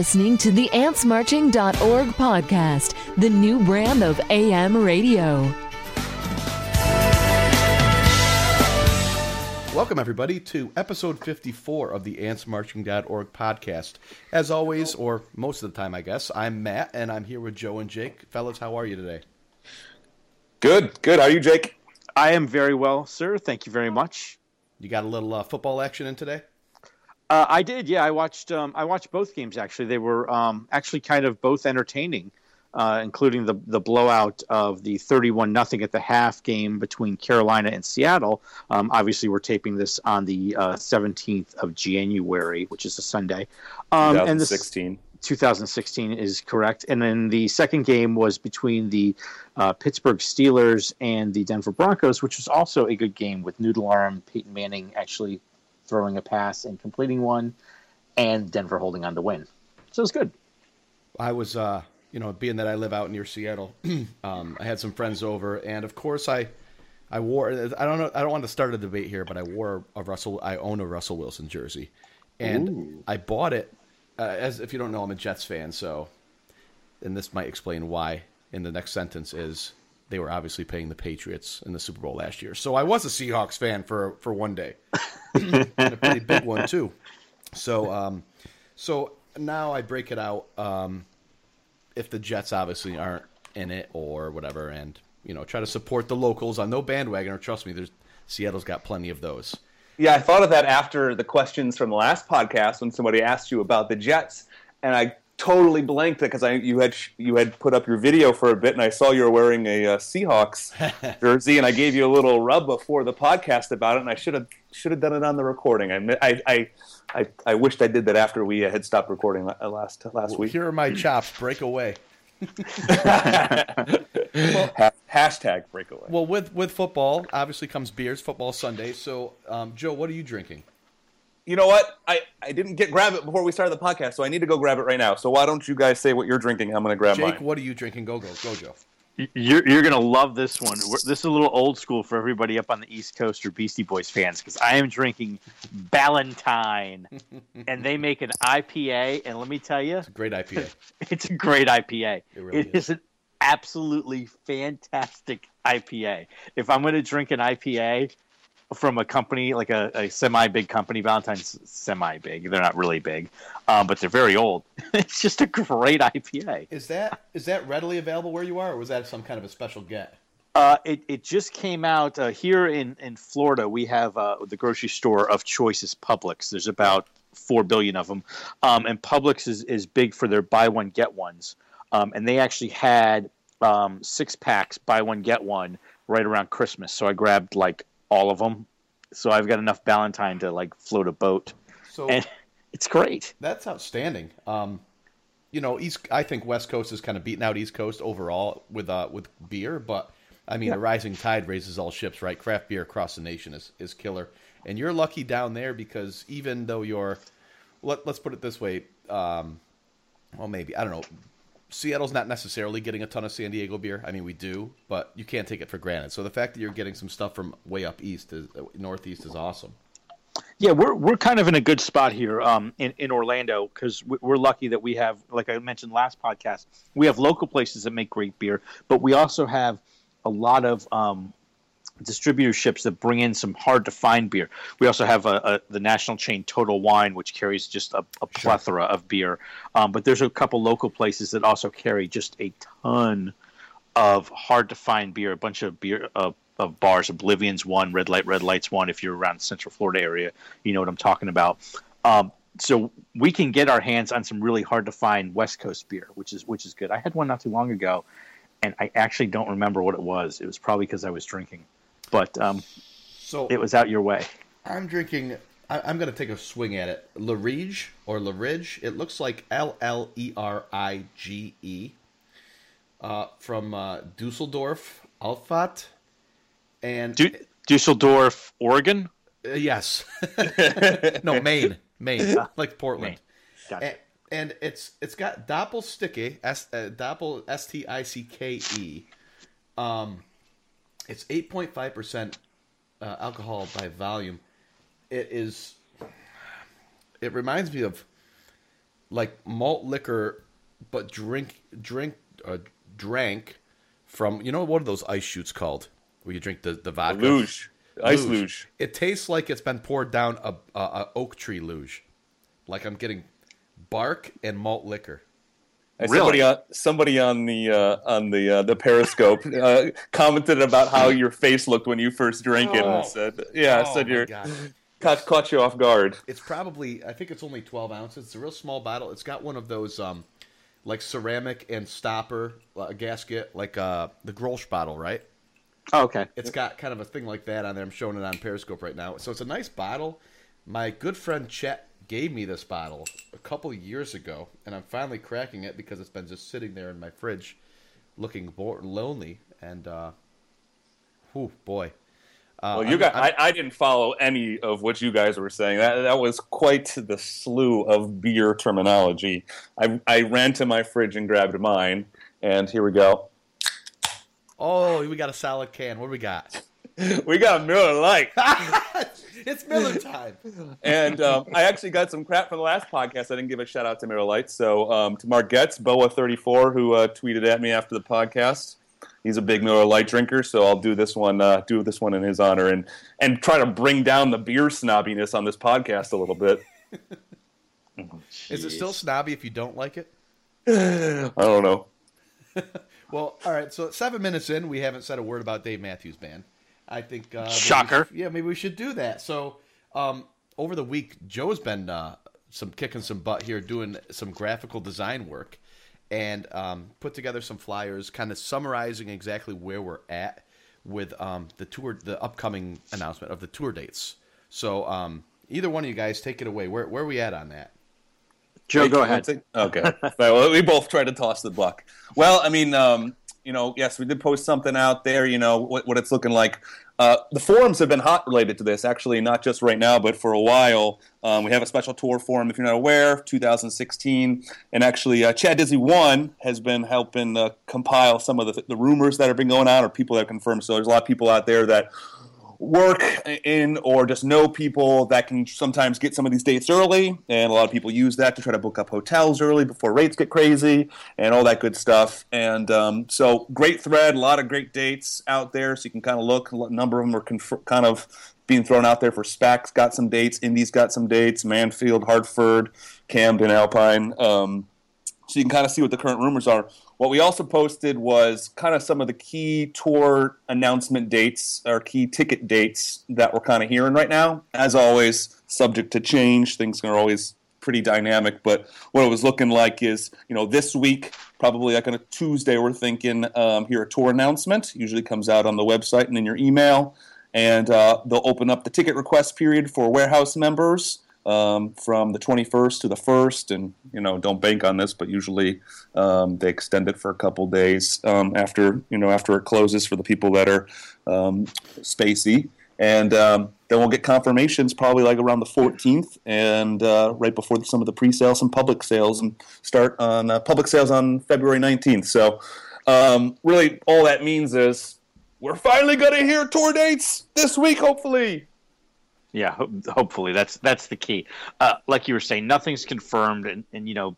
listening to the AntsMarching.org podcast, the new brand of AM radio. Welcome, everybody, to episode 54 of the AntsMarching.org podcast. As always, or most of the time, I guess, I'm Matt, and I'm here with Joe and Jake. Fellas, how are you today? Good, good. How are you, Jake? I am very well, sir. Thank you very much. You got a little uh, football action in today? Uh, I did, yeah. I watched. Um, I watched both games actually. They were um, actually kind of both entertaining, uh, including the the blowout of the thirty-one nothing at the half game between Carolina and Seattle. Um, obviously, we're taping this on the uh, seventeenth of January, which is a Sunday. Um, and the 2016. 2016 is correct. And then the second game was between the uh, Pittsburgh Steelers and the Denver Broncos, which was also a good game with Noodle Arm Peyton Manning actually throwing a pass and completing one, and Denver holding on to win. So it was good. I was, uh, you know, being that I live out near Seattle, um, I had some friends over, and of course I, I wore. I don't know. I don't want to start a debate here, but I wore a Russell. I own a Russell Wilson jersey, and Ooh. I bought it. Uh, as if you don't know, I'm a Jets fan, so, and this might explain why. In the next sentence is they were obviously paying the Patriots in the Super Bowl last year. So I was a Seahawks fan for for one day, and a pretty big one too. So um, so now I break it out. Um, if the Jets obviously aren't in it or whatever, and you know try to support the locals on no bandwagon. Or trust me, there's Seattle's got plenty of those. Yeah, I thought of that after the questions from the last podcast when somebody asked you about the Jets, and I totally blanked it because I you had you had put up your video for a bit, and I saw you were wearing a uh, Seahawks jersey, and I gave you a little rub before the podcast about it, and I should have should have done it on the recording. I I I, I, I wished I did that after we had stopped recording last last well, week. Here are my chops. Break away. well, hashtag breakaway. Well, with with football, obviously comes beers. Football Sunday. So, um, Joe, what are you drinking? You know what? I, I didn't get grab it before we started the podcast, so I need to go grab it right now. So why don't you guys say what you're drinking? I'm going to grab Jake, mine. what are you drinking? Go, go, go, Joe. You're, you're going to love this one. This is a little old school for everybody up on the East Coast or Beastie Boys fans because I am drinking Ballantine, and they make an IPA. And let me tell you, it's a great IPA. it's a great IPA. It, really it is. is an absolutely fantastic IPA. If I'm going to drink an IPA, from a company like a, a semi big company. Ballantine's semi big. They're not really big, um, but they're very old. it's just a great IPA. Is that is that readily available where you are, or was that some kind of a special get? Uh, it, it just came out uh, here in, in Florida. We have uh, the grocery store of choice is Publix. There's about four billion of them, um, and Publix is, is big for their buy one get ones. Um, and they actually had um, six packs, buy one get one, right around Christmas. So I grabbed like all of them. So I've got enough Ballantine to like float a boat. So and it's great. That's outstanding. Um, you know, East. I think West Coast is kind of beating out East Coast overall with uh, with beer, but I mean, yeah. the rising tide raises all ships, right? Craft beer across the nation is is killer, and you're lucky down there because even though you're, let, us put it this way, um, well, maybe I don't know. Seattle's not necessarily getting a ton of San Diego beer. I mean, we do, but you can't take it for granted. So the fact that you're getting some stuff from way up east, is, uh, northeast, is awesome. Yeah, we're we're kind of in a good spot here um, in in Orlando because we're lucky that we have, like I mentioned last podcast, we have local places that make great beer, but we also have a lot of um, distributorships that bring in some hard to find beer. We also have a, a, the national chain Total Wine, which carries just a, a plethora sure. of beer. Um, but there's a couple local places that also carry just a ton of hard to find beer. A bunch of beer uh, of bars. Oblivion's one, Red Light, Red Light's one. If you're around the Central Florida area, you know what I'm talking about. Um, so we can get our hands on some really hard to find West Coast beer, which is which is good. I had one not too long ago, and I actually don't remember what it was. It was probably because I was drinking but um, so it was out your way. I'm drinking. I, am going to take a swing at it. Lerige or Lerige. It looks like L L E R I G E. Uh, from uh, Dusseldorf, Alfat, and du- Dusseldorf, Oregon. Uh, yes. no, Maine, Maine, like Portland. Maine. Gotcha. And, and, it's it's got Doppelsticky, S uh, Doppel S T I C K E. Um, it's 8.5% uh, alcohol by volume. It is. It reminds me of like malt liquor, but drink drink uh, drank from you know what are those ice shoots called where you drink the the vodka luge, ice luge. It tastes like it's been poured down a, a, a oak tree luge, like I'm getting bark and malt liquor. Uh, Somebody on somebody on the uh, on the uh, the Periscope uh, commented about how your face looked when you first drank it, Oh. and said, "Yeah, Oh, said you're caught, caught you off guard." It's probably I think it's only 12 ounces. It's a real small bottle. It's got one of those um, like ceramic and stopper uh, gasket, like uh, the Grolsch bottle, right? Oh, okay. It's got kind of a thing like that on there. I'm showing it on Periscope right now. So it's a nice bottle. My good friend Chet gave me this bottle a couple years ago, and I'm finally cracking it because it's been just sitting there in my fridge, looking bo- lonely. And, uh, whew, boy. Uh, Well, you got. I, I didn't follow any of what you guys were saying. That that was quite the slew of beer terminology. I I ran to my fridge and grabbed mine, and here we go. oh, we got a solid can. What do we got? We got Miller Lite, it's Miller time. and um, I actually got some crap from the last podcast. I didn't give a shout out to Miller Lite. So um, to Mark Getz, Boa34, who uh, tweeted at me after the podcast. He's a big Miller Lite drinker, so I'll do this one. Uh, do this one in his honor, and and try to bring down the beer snobbiness on this podcast a little bit. Is it still snobby if you don't like it? I don't know. Well, all right. So seven minutes in, we haven't said a word about Dave Matthews Band. I think uh, Shocker. should- yeah, maybe we should do that. So um, over the week, Joe's been uh, some kicking some butt here, doing some graphical design work, and um, put together some flyers, kind of summarizing exactly where we're at with um, the tour, the upcoming announcement of the tour dates. So um, either one of you guys, take it away. Where where are we at on that? Joe, Wait, go ahead. thing? Okay. Right, well, we both try to toss the buck. Well, I mean, um, you know, yes, we did post something out there. You know what, what it's looking like. Uh, the forums have been hot related to this, actually, not just right now, but for a while. Um, we have a special tour forum, if you're not aware, 2016, and actually, uh, Chad Dizzy One has been helping uh, compile some of the, the rumors that have been going on, or people that have confirmed. So there's a lot of people out there that work in or just know people that can sometimes get some of these dates early. And a lot of people use that to try to book up hotels early before rates get crazy and all that good stuff. And um, so great thread a lot of great dates out there. So you can kind of look a number of them are conf- kind of being thrown out there for SPAC got some dates. Indies got some dates. Mansfield hartford camden alpine. Um, so you can kind of see what the current rumors are. What we also posted was kind of some of the key tour announcement dates or key ticket dates that we're kind of hearing right now. As always, subject to change. Things are always pretty dynamic, but what it was looking like is, you know, this week, probably like on a Tuesday, we're thinking um, here a tour announcement. Usually comes out on the website and in your email, and uh, they'll open up the ticket request period for warehouse members um, from the 21st to the 1st, and you know, don't bank on this, but usually um, they extend it for a couple days um, after you know after it closes for the people that are um, spacey, and um, then we'll get confirmations probably like around the 14th, and uh, right before some of the pre-sales and public sales, and start on uh, public sales on February 19th. So, um, really, all that means is we're finally going to hear tour dates this week, hopefully. Yeah, ho- hopefully that's that's the key. Uh, like you were saying, nothing's confirmed, and, and you know,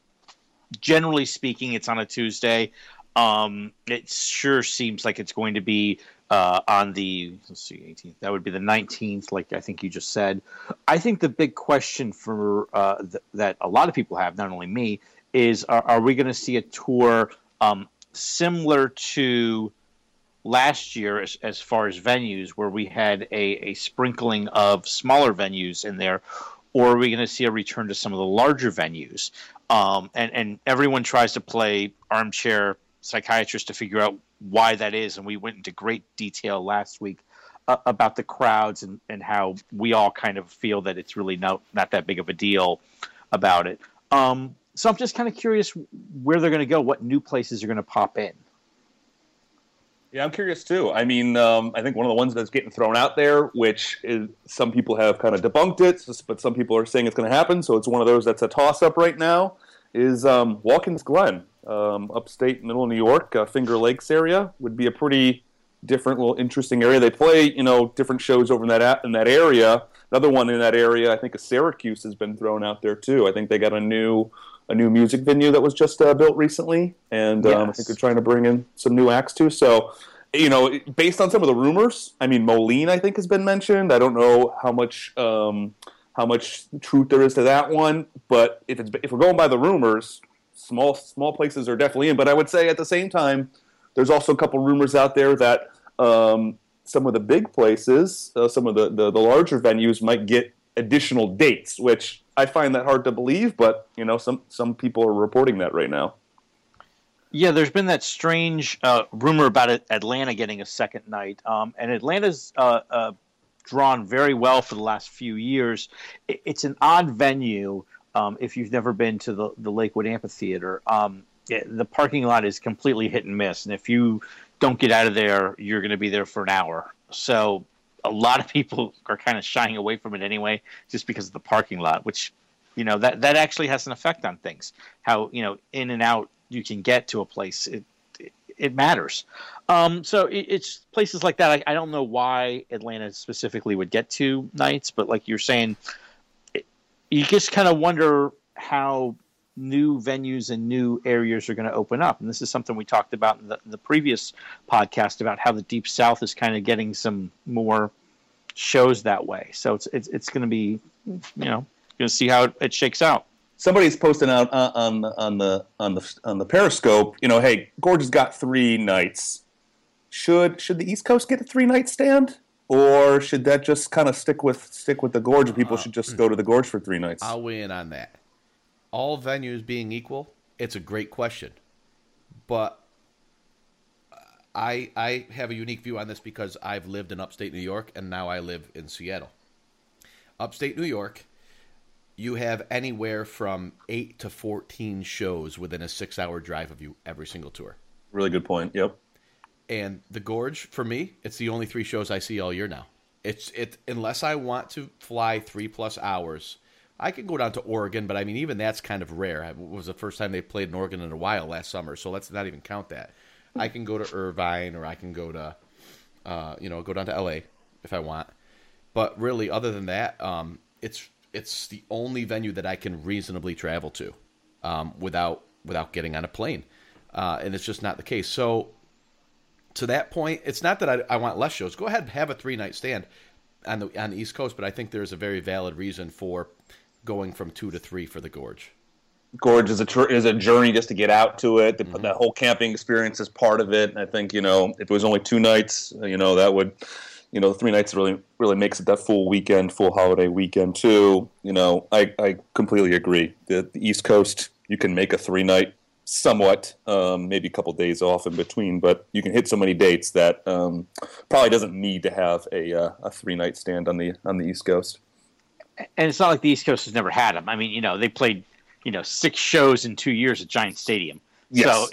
generally speaking, it's on a Tuesday. Um, it sure seems like it's going to be uh, on the let's see, 18th. That would be the 19th, like I think you just said. I think the big question for uh, th- that a lot of people have, not only me, is are, are we going to see a tour um, similar to last year as, as far as venues where we had a, a sprinkling of smaller venues in there or are we going to see a return to some of the larger venues? Um, and, and everyone tries to play armchair psychiatrist to figure out why that is and we went into great detail last week uh, about the crowds and, and how we all kind of feel that it's really not, not that big of a deal about it. Um, so i'm just kind of curious where they're going to go what new places are going to pop in Yeah, I'm curious too. I mean, um, I think one of the ones that's getting thrown out there, which is some people have kind of debunked it, but some people are saying it's going to happen. So it's one of those that's a toss up right now. Is um, Watkins Glen, um, upstate middle of New York, uh, Finger Lakes area, would be a pretty different, little interesting area. They play, you know, different shows over in that in that area. Another one in that area, I think, is Syracuse has been thrown out there too. I think they got a new a new music venue that was just uh, built recently, and um, I think they're trying to bring in some new acts too. So, you know, based on some of the rumors, I mean, Moline I think has been mentioned. I don't know how much um, how much truth there is to that one, but if it's if we're going by the rumors, small small places are definitely in. But I would say at the same time, there's also a couple rumors out there that um, some of the big places, uh, some of the, the the larger venues might get additional dates, which I find that hard to believe. But you know, some some people are reporting that right now. Yeah, there's been that strange uh, rumor about Atlanta getting a second night, um, and Atlanta's uh, uh, drawn very well for the last few years. It's an odd venue. Um, if you've never been to the, the Lakewood Amphitheater, um, the parking lot is completely hit and miss, and if you don't get out of there, you're going to be there for an hour. So a lot of people are kind of shying away from it anyway, just because of the parking lot, which you know that that actually has an effect on things. How you know in and out you can get to a place. It it, it matters. Um, so it, it's places like that. I, I don't know why Atlanta specifically would get two nights, but like you're saying, it, you just kind of wonder how new venues and new areas are going to open up. And this is something we talked about in the, the previous podcast about how the Deep South is kind of getting some more shows that way. So it's it's, it's going to be, you know, going to see how it, it shakes out. somebody's posting out uh, on on the on the on the Periscope. You know, hey, Gorge has got three nights. Should should the East Coast get a three night stand, or should that just kind of stick with stick with the Gorge? and People should just go to the Gorge for three nights. I'll weigh in on that. All venues being equal, it's a great question, but I I have a unique view on this because I've lived in upstate New York and now I live in Seattle. Upstate New York, you have anywhere from eight to fourteen shows within a six-hour drive of you every single tour. Really good point. Yep. And the Gorge, for me, it's the only three shows I see all year now. It's it unless I want to fly three plus hours. I can go down to Oregon, but I mean even that's kind of rare. It was the first time they played in Oregon in a while last summer, so let's not even count that. I can go to Irvine or I can go to, uh, you know, go down to LA if I want. But really, other than that, um, it's it's the only venue that I can reasonably travel to um, without without getting on a plane, uh, and it's just not the case. So to that point, it's not that I, I want less shows. Go ahead and have a three night stand on the on the East Coast, but I think there's a very valid reason for going from two to three for the Gorge. Gorge is a tr- is a journey just to get out to it. The, the whole camping experience is part of it. And I think you know if it was only two nights, you know that would, you know, three nights really really makes it that full weekend, full holiday weekend too. You know, I, I completely agree. The, the East Coast, you can make a three night somewhat, um, maybe a couple days off in between, but you can hit so many dates that um, probably doesn't need to have a uh, a three night stand on the on the East Coast. And it's not like the East Coast has never had them. I mean, you know, they played, you know, six shows in two years at Giant Stadium. Yes. So,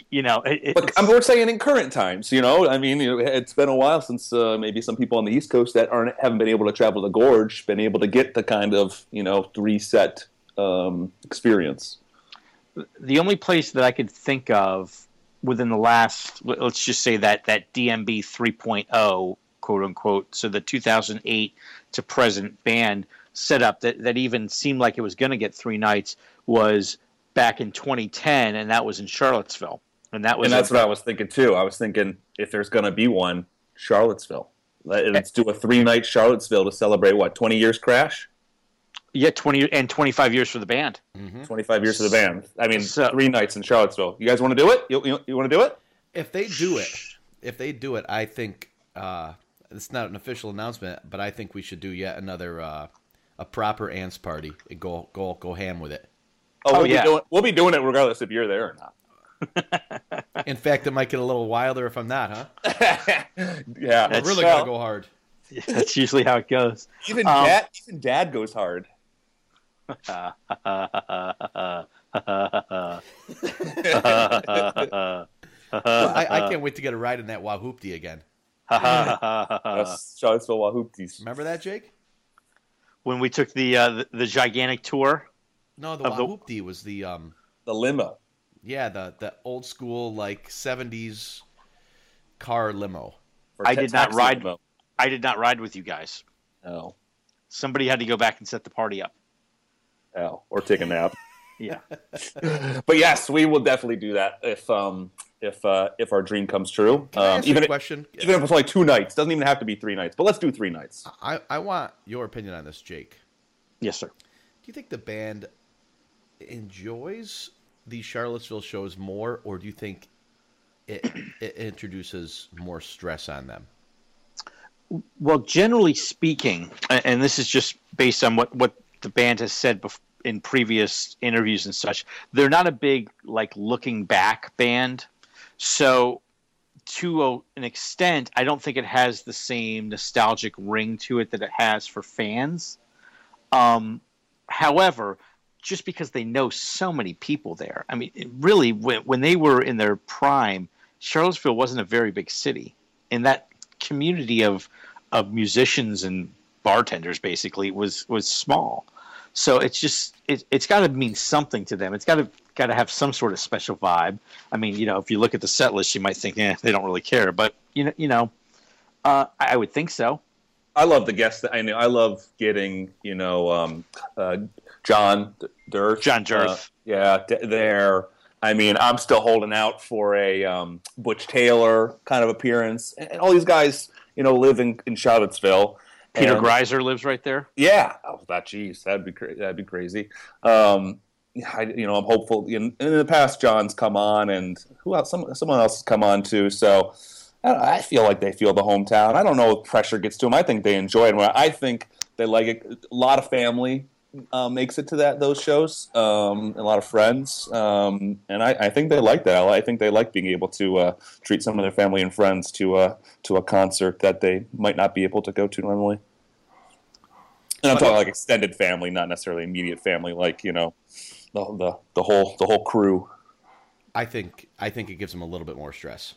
you know, it, But I'm, we're saying in current times, you know, I mean, you know, it's been a while since uh, maybe some people on the East Coast that aren't haven't been able to travel the Gorge, been able to get the kind of you know three set um, experience. the only place that I could think of within the last, let's just say that that DMB 3.0, oh, quote unquote, so the 2008 to present band setup that, that even seemed like it was going to get three nights was back in 2010, and that was in Charlottesville. And that was And that's a- what I was thinking too. I was thinking if there's going to be one, Charlottesville. Let- Let's do a three night Charlottesville to celebrate what 20 years crash, yeah, 20 and 25 years for the band. 25 years for the band. I mean, So- three nights in Charlottesville. You guys want to do it? You, you, you want to do it? If they do it, if they do it, I think uh, it's not an official announcement, but I think we should do yet another uh, a proper ants party and go go go ham with it. Oh, Oh, we'll, yeah. be doing, we'll be doing it regardless if you're there or not. In fact, it might get a little wilder if I'm not, huh? yeah, We're really well, gonna go hard. That's usually how it goes. Even Um, dad, even dad goes hard. Well, I, I can't wait to get a ride in that Wahoopty again. Yes, Charlottesville Wahoopties. Remember that, Jake? When we took the, uh, the the gigantic tour. No, the Of the- Wahoopty was the um, The limo. yeah, the the old school like '70s car limo. for I did not ride- limo. I did not ride with you guys. Oh, Somebody had to go back and set the party up. oh, or take a nap. Yeah. but yes, we will definitely do that if um if uh if our dream comes true. Can I Um, ask even a if, even if it's only two nights, doesn't even have to be three nights. But let's do three nights. I, I want your opinion on this, Jake. Yes, sir. Do you think the band enjoys these Charlottesville shows more, or do you think it, it introduces more stress on them? Well, generally speaking, and this is just based on what, what the band has said bef- in previous interviews and such, they're not a big like looking back band. So, to a, an extent, I don't think it has the same nostalgic ring to it that it has for fans. Um, however, just because they know so many people there, I mean, really, when, when they were in their prime, Charlottesville wasn't a very big city, and that community of of musicians and bartenders basically was was small. So it's just it, it's got to mean something to them. It's got to got to have some sort of special vibe. I mean, you know, if you look at the set list, you might think, eh, they don't really care, but you know, you know, uh, I, I would think so. I love the guests that I know. I love getting you know um, uh, John D- D'earth. John D'earth. Uh, yeah, d- there. I mean, I'm still holding out for a um, Butch Taylor kind of appearance, and, and all these guys, you know, live in, in Charlottesville. Peter And- Griesar lives right there. Yeah, oh, that geez, that'd be cra- that'd be crazy. Um, I, you know, I'm hopeful. In, in the past, John's come on, and who else? Some, someone else has come on too. So I, I feel like they feel the hometown. I don't know if pressure gets to them. I think they enjoy it. I think they like it. A lot of family uh, makes it to that those shows. Um, a lot of friends, um, and I, I think they like that. I think they like being able to uh, treat some of their family and friends to uh, to a concert that they might not be able to go to normally. And I'm talking like extended family, not necessarily immediate family, like you know, the the, the whole the whole crew. I think I think it gives them a little bit more stress.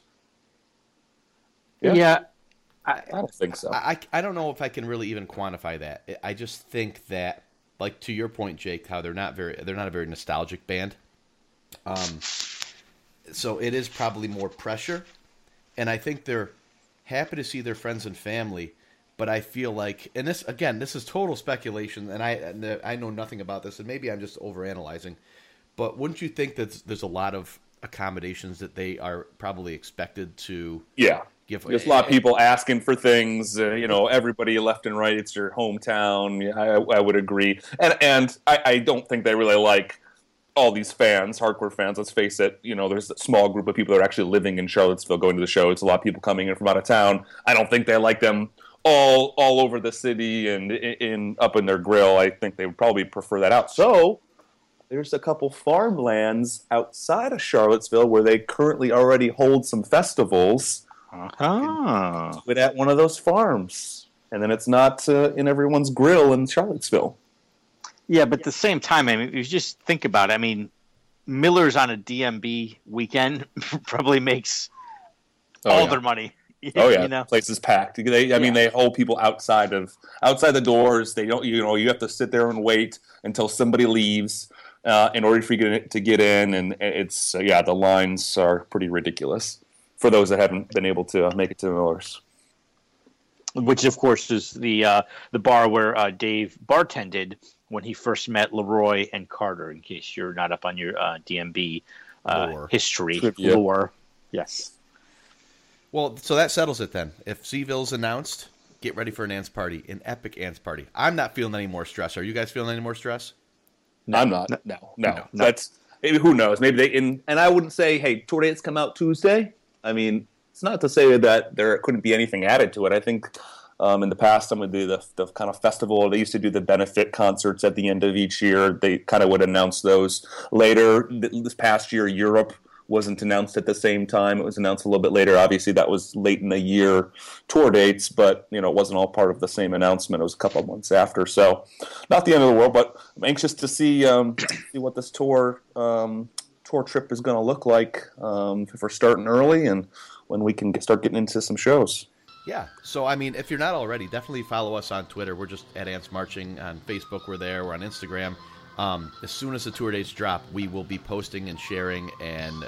Yeah. I, I don't think so. I, I I don't know if I can really even quantify that. I just think that, like to your point, Jake, how they're not very they're not a very nostalgic band. Um, so it is probably more pressure, and I think they're happy to see their friends and family. But I feel like, and this again, this is total speculation, and I and I know nothing about this, and maybe I'm just overanalyzing. But wouldn't you think that there's a lot of accommodations that they are probably expected to yeah, give? there's a lot of people asking for things. Uh, you know, everybody left and right. It's your hometown. I, I would agree, and and I, I don't think they really like all these fans, hardcore fans. Let's face it. You know, there's a small group of people that are actually living in Charlottesville, going to the show. It's a lot of people coming in from out of town. I don't think they like them all all over the city and in, in up in their grill. I think they would probably prefer that out. So there's a couple farmlands outside of Charlottesville where they currently already hold some festivals ah. with at one of those farms, and then it's not uh, in everyone's grill in Charlottesville. Yeah, but at the same time, I mean, if you just think about it, I mean, Miller's on a DMB weekend probably makes all yeah. their money. Oh yeah, you know? place is packed. They, I mean, Yeah. they hold people outside of outside the doors. They don't, you know, you have to sit there and wait until somebody leaves uh, in order for you to get- in, and it's uh, yeah, the lines are pretty ridiculous for those that haven't been able to make it to the Miller's. which of course is the uh, the bar where uh, Dave bartended when he first met LeRoi and Carter. In case you're not up on your uh, DMB uh, Lore. history Trivia. lore, yes. Well, so that settles it then. If C-ville's announced, get ready for an ants party, an epic ants party. I'm not feeling any more stress. Are you guys feeling any more stress? No, I'm not. No, no, No. That's maybe who knows. Maybe they in, and I wouldn't say, hey, tour dates come out Tuesday. I mean, it's not to say that there couldn't be anything added to it. I think um, in the past, some of the, the the kind of festival they used to do the benefit concerts at the end of each year. They kind of would announce those later. This past year, Europe wasn't announced at the same time. It was announced a little bit later. Obviously, that was late in the year tour dates, but you know, it wasn't all part of the same announcement. It was a couple of months after, so not the end of the world. But I'm anxious to see um, see what this tour um, tour trip is going to look like um, if we're starting early and when we can get, start getting into some shows. Yeah. So I mean, if you're not already, definitely follow us on Twitter. We're just at Ants Marching on Facebook. We're there. We're on Instagram. Um, as soon as the tour dates drop, we will be posting and sharing and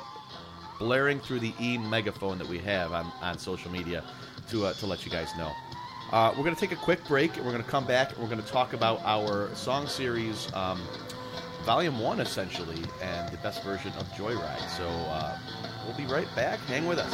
blaring through the e megaphone that we have on, on social media to uh, to let you guys know. Uh, we're going to take a quick break. and We're going to come back. and We're going to talk about our song series um, volume one essentially, and the best version of Joyride. So uh, we'll be right back. Hang with us.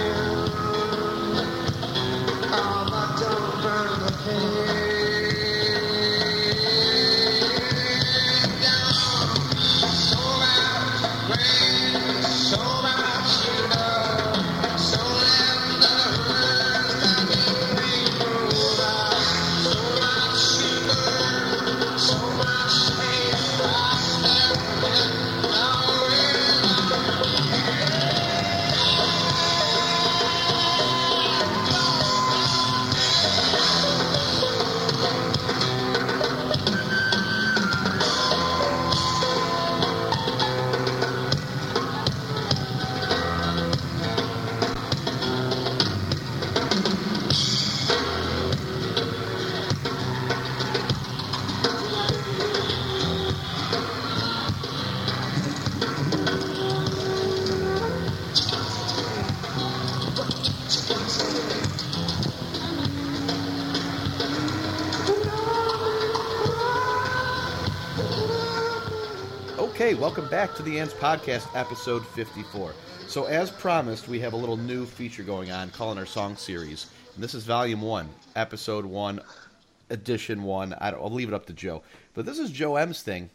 welcome back to the Ants Podcast, episode 54. So, as promised, we have a little new feature going on calling our song series. And this is volume one, episode one, edition one. I will leave it up to Joe. But this is Joe M's thing.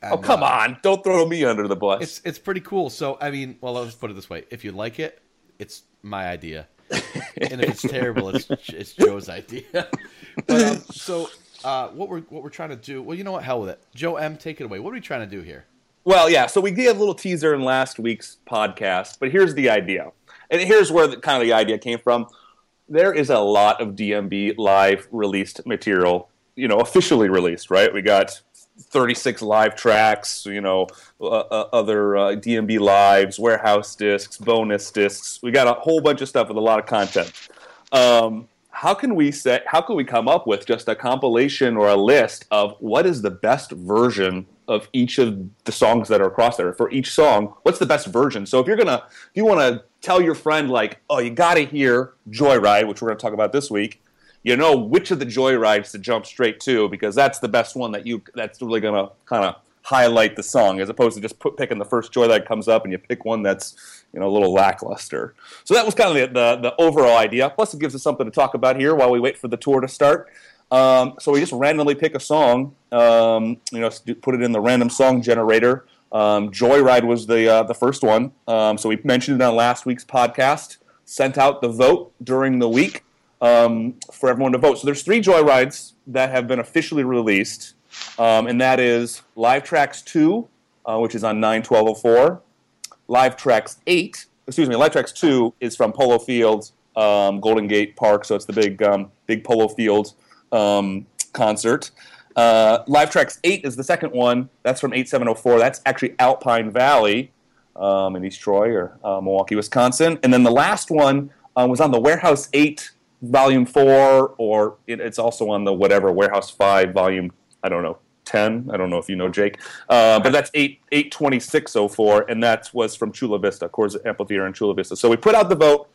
And, oh, come uh, on. Don't throw me under the bus. It's, it's pretty cool. So, I mean, well, I'll just put it this way if you like it, it's my idea. and if it's terrible, it's, it's Joe's idea. but, um, so, uh, what we're what we're trying to do. Well, you know what? Hell with it. Joe M, take it away. What are we trying to do here? Well, yeah. So we gave a little teaser in last week's podcast, but here's the idea, and here's where the, kind of the idea came from. There is a lot of DMB live released material, you know, officially released. Right? We got 36 live tracks, you know, uh, uh, other uh, DMB lives, warehouse discs, bonus discs. We got a whole bunch of stuff with a lot of content. Um, how can we set? how can we come up with just a compilation or a list of what is the best version of each of the songs that are across there for each song what's the best version so if you're gonna if you want to tell your friend like oh you gotta hear joyride which we're gonna talk about this week you know which of the joyrides to jump straight to because that's the best one that you that's really gonna kind of highlight the song as opposed to just put, picking the first joy that comes up and you pick one that's you know a little lackluster. So that was kind of the, the, the overall idea. Plus, it gives us something to talk about here while we wait for the tour to start. Um, so we just randomly pick a song, um, you know, put it in the random song generator. Um, Joyride was the uh, the first one, um, so we mentioned it on last week's podcast. Sent out the vote during the week um, for everyone to vote. So there's three Joyrides that have been officially released um, and that is Live Tracks 2, uh, which is on 91204. Live Tracks 8, excuse me, Live Tracks 2 is from Polo Field, um, Golden Gate Park, so it's the big, big Polo Field um, concert. Uh, Live Tracks 8 is the second one. That's from 8704. That's actually Alpine Valley um, in East Troy or uh, Milwaukee, Wisconsin. And then the last one uh, was on the Warehouse 8 Volume 4, or it, it's also on the whatever, Warehouse 5 Volume I don't know, 10. I don't know if you know Jake. Uh, but that's 8, 82604, and that was from Chula Vista, Coors Amphitheater in Chula Vista. So we put out the vote.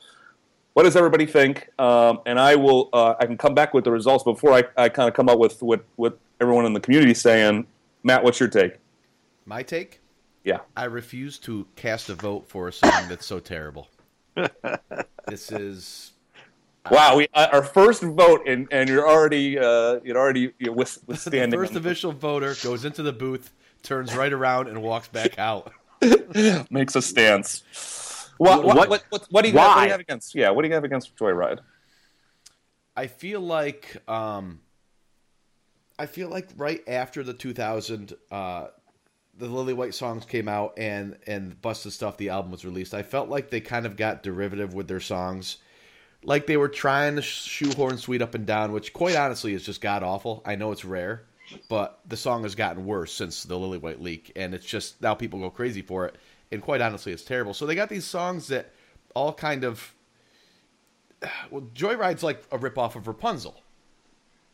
What does everybody think? Um, and I will, uh, I can come back with the results before I, I kind of come up with what, what everyone in the community is saying. Matt, what's your take? My take? Yeah. I refuse to cast a vote for a song that's so terrible. this is Wow, we uh, our first vote, and, and you're already uh, you're already you're withstanding. the first official voter goes into the booth, turns right around, and walks back out. Makes a stance. What, what, What- what, what, what do you have, what do you have against? Yeah, what do you have against Joyride? I feel like um, I feel like right after the 2000 uh, the Lillywhite songs came out and and Busted Stuff the album was released, I felt like they kind of got derivative with their songs. Like they were trying to shoehorn Sweet Up and Down, which quite honestly is just god awful. I know it's rare, but the song has gotten worse since the Lillywhite leak, and it's just now people go crazy for it. And quite honestly, it's terrible. So they got these songs that all kind of well, Joyride's like a ripoff of Rapunzel,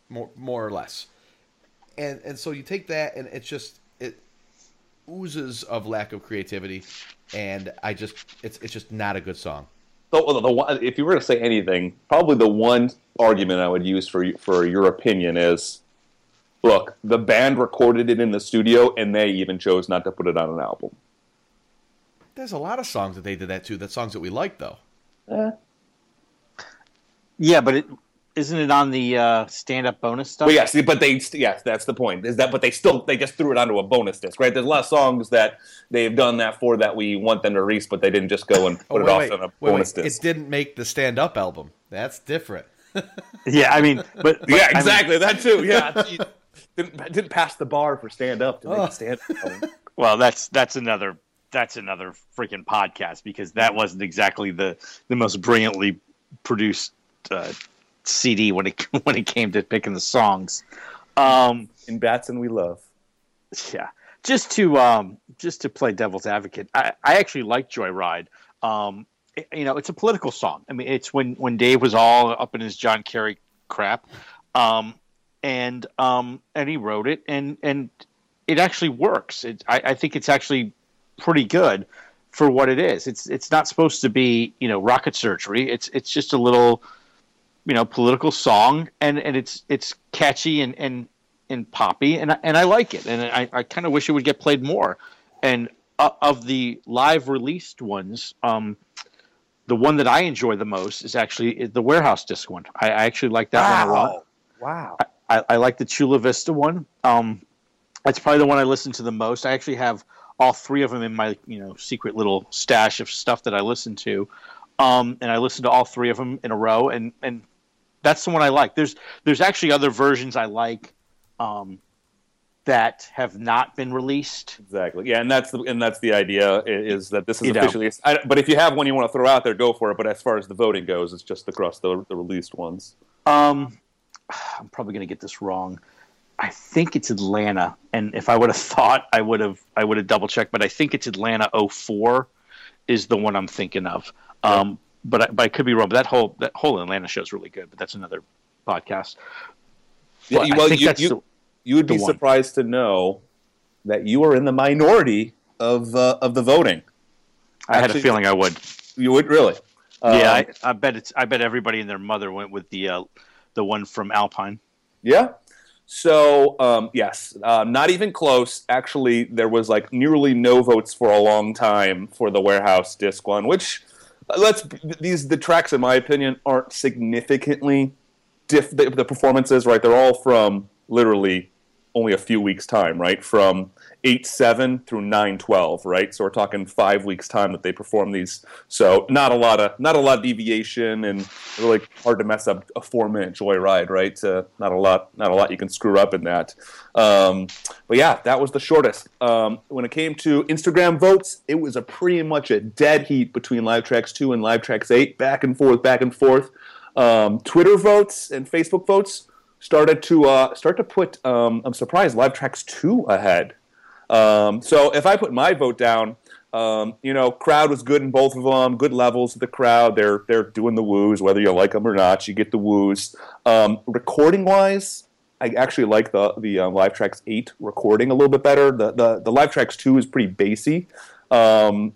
more more or less, and and so you take that and it's just it oozes of lack of creativity, and I just it's it's just not a good song. So, the, the, one- if you were to say anything, probably the one argument I would use for for your opinion is, look, the band recorded it in the studio, and they even chose not to put it on an album. There's a lot of songs that they did that too. That songs that we like though. Yeah, but it isn't it on the uh, stand-up bonus stuff? But yes, but they yes, that's the point. Is that but they still they just threw it onto a bonus disc, right? There's a lot of songs that they've done that for that we want them to release, but they didn't just go and put Oh, it off wait, on a wait, bonus wait. disc. It didn't make the stand up album. That's different. Yeah, I mean, but, but yeah, I mean, exactly that too. Yeah, didn't didn't pass the bar for stand up to Oh. make stand up. well, that's that's another that's another freaking podcast because that wasn't exactly the the most brilliantly produced uh, CD when it when it came to picking the songs. Um, In Batson, we love. yeah, just to um, just to play devil's advocate, I, I actually like Joyride. Um, it- you know, it's a political song. I mean, it's when when Dave was all up in his John Kerry crap, um, and um, and he wrote it, and and it actually works. It, I, I think it's actually pretty good for what it is. It's it's not supposed to be you know rocket surgery. It's it's just a little you know political song, and and it's it's catchy and and and poppy, and I, and I like it, and I, I kind of wish it would get played more. And uh, of the live released ones, um, the one that I enjoy the most is actually the warehouse disc one. I, I actually like that one a lot. Wow. I, I like the Chula Vista one. Um, that's probably the one I listen to the most. I actually have all three of them in my you know secret little stash of stuff that I listen to, um, and I listen to all three of them in a row, and and that's the one I like. There's there's actually other versions I like um, that have not been released. Exactly. Yeah, and that's the and that's the idea is that this is You officially. I, but if you have one you want to throw out there, go for it. But as far as the voting goes, it's just across the the released ones. Um, I'm probably going to get this wrong. I think it's Atlanta, and if I would have thought, I would have I would have double checked, but I think it's Atlanta 04 is the one I'm thinking of. Um, but I, but I could be wrong. But that whole that whole Atlanta show is really good. But that's another podcast. Yeah, But well, you, you, the- you would be one. surprised to know that you are in the minority of uh, of the voting. I had a feeling I would. You would really. yeah, Um, I, I bet it's. I bet everybody and their mother went with the uh, the one from Alpine. Yeah. So um, yes, um, not even close. Actually, there was like nearly no votes for a long time for the warehouse disc one, which uh, let's these the tracks in my opinion aren't significantly diff the, the performances right. They're all from literally only a few weeks time, right? From eight seven through nine twelve, right? So we're talking five weeks time that they perform these. So not a lot of not a lot of deviation and really hard to mess up a four minute joyride, right? Not a lot not a lot you can screw up in that. Um, but yeah, that was the shortest. Um, when it came to Instagram votes, it was a pretty much a dead heat between Live Tracks two and Live Tracks eight, back and forth, back and forth. Um, Twitter votes and Facebook votes started to uh, start to put. Um, I'm surprised Live Tracks two ahead. Um, so if I put my vote down, um, you know, crowd was good in both of them. Good levels of the crowd. They're they're doing the woos, whether you like them or not. You get the woos. Um, recording wise, I actually like the the uh, Live Tracks eight recording a little bit better. The the, the Live Tracks two is pretty bassy, um,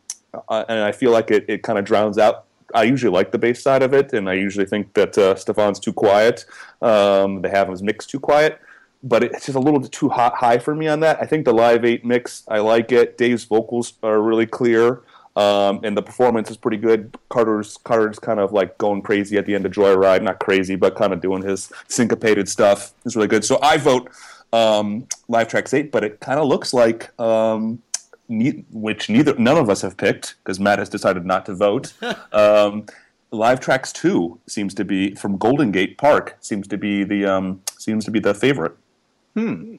uh, and I feel like it, it kind of drowns out. I usually like the bass side of it, and I usually think that uh, Stefan's too quiet. Um, they have his mix too quiet but it's just a little too hot, high for me on that. I think the Live 8 mix, I like it. Dave's vocals are really clear, um, and the performance is pretty good. Carter's Carter's kind of like going crazy at the end of Joyride, not crazy, but kind of doing his syncopated stuff. It's really good. So I vote um, Live Tracks 8, but it kind of looks like um, ne- which neither none of us have picked because Matt has decided not to vote. um, Live Tracks Two seems to be from Golden Gate Park seems to be the um, seems to be the favorite. Hmm.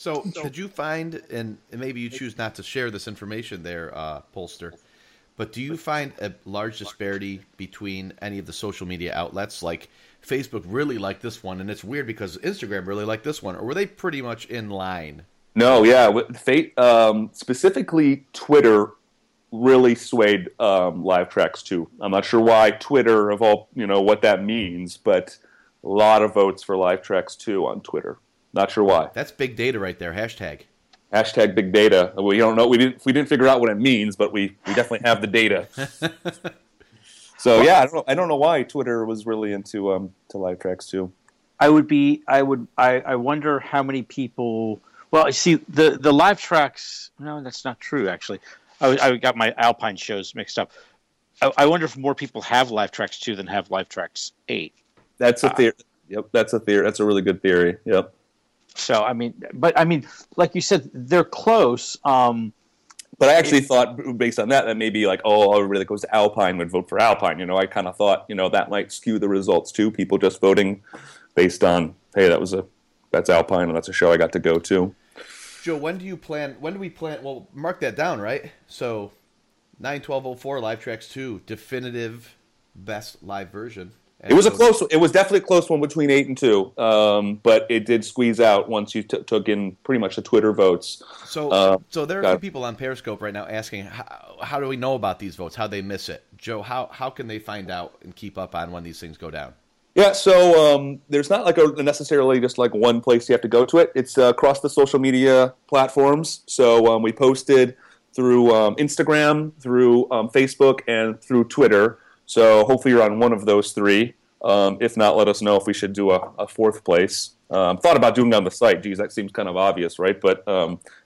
So, did you find, and, and maybe you choose not to share this information there, uh, Polster, but do you find a large disparity between any of the social media outlets? Like Facebook really liked this one, and it's weird because Instagram really liked this one, or were they pretty much in line? No, yeah, with Fate um, specifically Twitter really swayed um, Live Tracks too. I'm not sure why Twitter of all you know what that means, but a lot of votes for Live Tracks too on Twitter. Not sure why. That's big data right there. Hashtag. Hashtag big data. We don't know. We didn't. We didn't figure out what it means, but we, we definitely have the data. so yeah, I don't know. I don't know why Twitter was really into um to live tracks too. I would be. I would. I, I wonder how many people. Well, I see the the live tracks. No, that's not true. Actually, I, I got my Alpine shows mixed up. I, I wonder if more people have live tracks two than have live tracks eight. That's a theory. Yep, that's a theory. That's a really good theory. Yep. So I mean, but I mean, like you said, they're close. Um, But I actually thought, based on that, that maybe like, oh, everybody that goes to Alpine would vote for Alpine. You know, I kind of thought, you know, that might skew the results too. People just voting based on, hey, that was a that's Alpine and that's a show I got to go to. Joe, when do you plan? When do we plan? Well, mark that down, right? So, nine twelve oh four live tracks two definitive best live version. It was a so- close. It was definitely a close one between eight and two, um, but it did squeeze out once you t- took in pretty much the Twitter votes. So, Uh, so there are got some it. people on Periscope right now asking, how, how do we know about these votes? How they miss it? Joe, how how can they find out and keep up on when these things go down? Yeah, so um, there's not like a necessarily just like one place you have to go to it. It's uh, across the social media platforms. So um, we posted through um, Instagram, through um, Facebook, and through Twitter. So hopefully you're on one of those three. Um, if not, let us know if we should do a, a fourth place. Um, thought about doing it on the site. Geez, that seems kind of obvious, right? But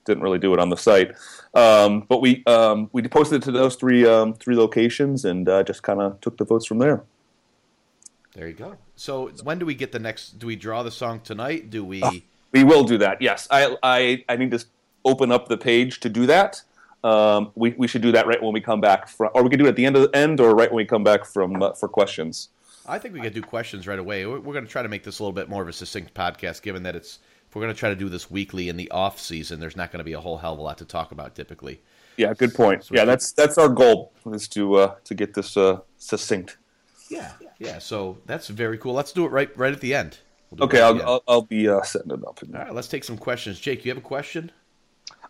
didn't really do it on the site. But we we posted it to those three three locations and uh, just kind of took the votes from there. There you go. So when do we get the next? Do we draw the song tonight? Do we? Ah. We will do that. Yes, I I, I need to open up the page to do that. Um, we we should do that right when we come back from, or we could do it at the end of the end, or right when we come back from uh, for questions. I think we could do questions right away. We're, we're going to try to make this a little bit more of a succinct podcast, given that it's. If we're going to try to do this weekly in the off season, there's not going to be a whole hell of a lot to talk about typically. Yeah, good point. Yeah, that's that's our goal is to uh, to get this uh, succinct. Yeah, yeah. So that's very cool. Let's do it right right at the end. We'll Okay, right I'll the end. I'll, I'll be uh, setting it up. All right, let's take some questions. Jake, you have a question?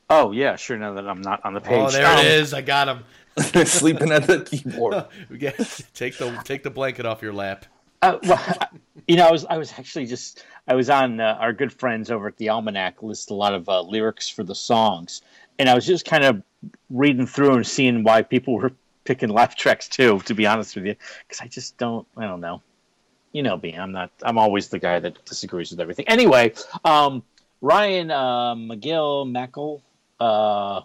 oh yeah, sure. Now that I'm not on the page. Oh, there Um, it is. I got him. Sleeping at the keyboard. We get- take the take the blanket off your lap. Uh, well, you know, I was I was actually just I was on uh, our good friends over at the Almanac list a lot of uh, lyrics for the songs, and I was just kind of reading through and seeing why people were picking laugh tracks too. To be honest with you, because I just don't I don't know. You know me, I'm not. I'm always the guy that disagrees with everything. Anyway, um, Ryan uh, McGill Mackel, uh,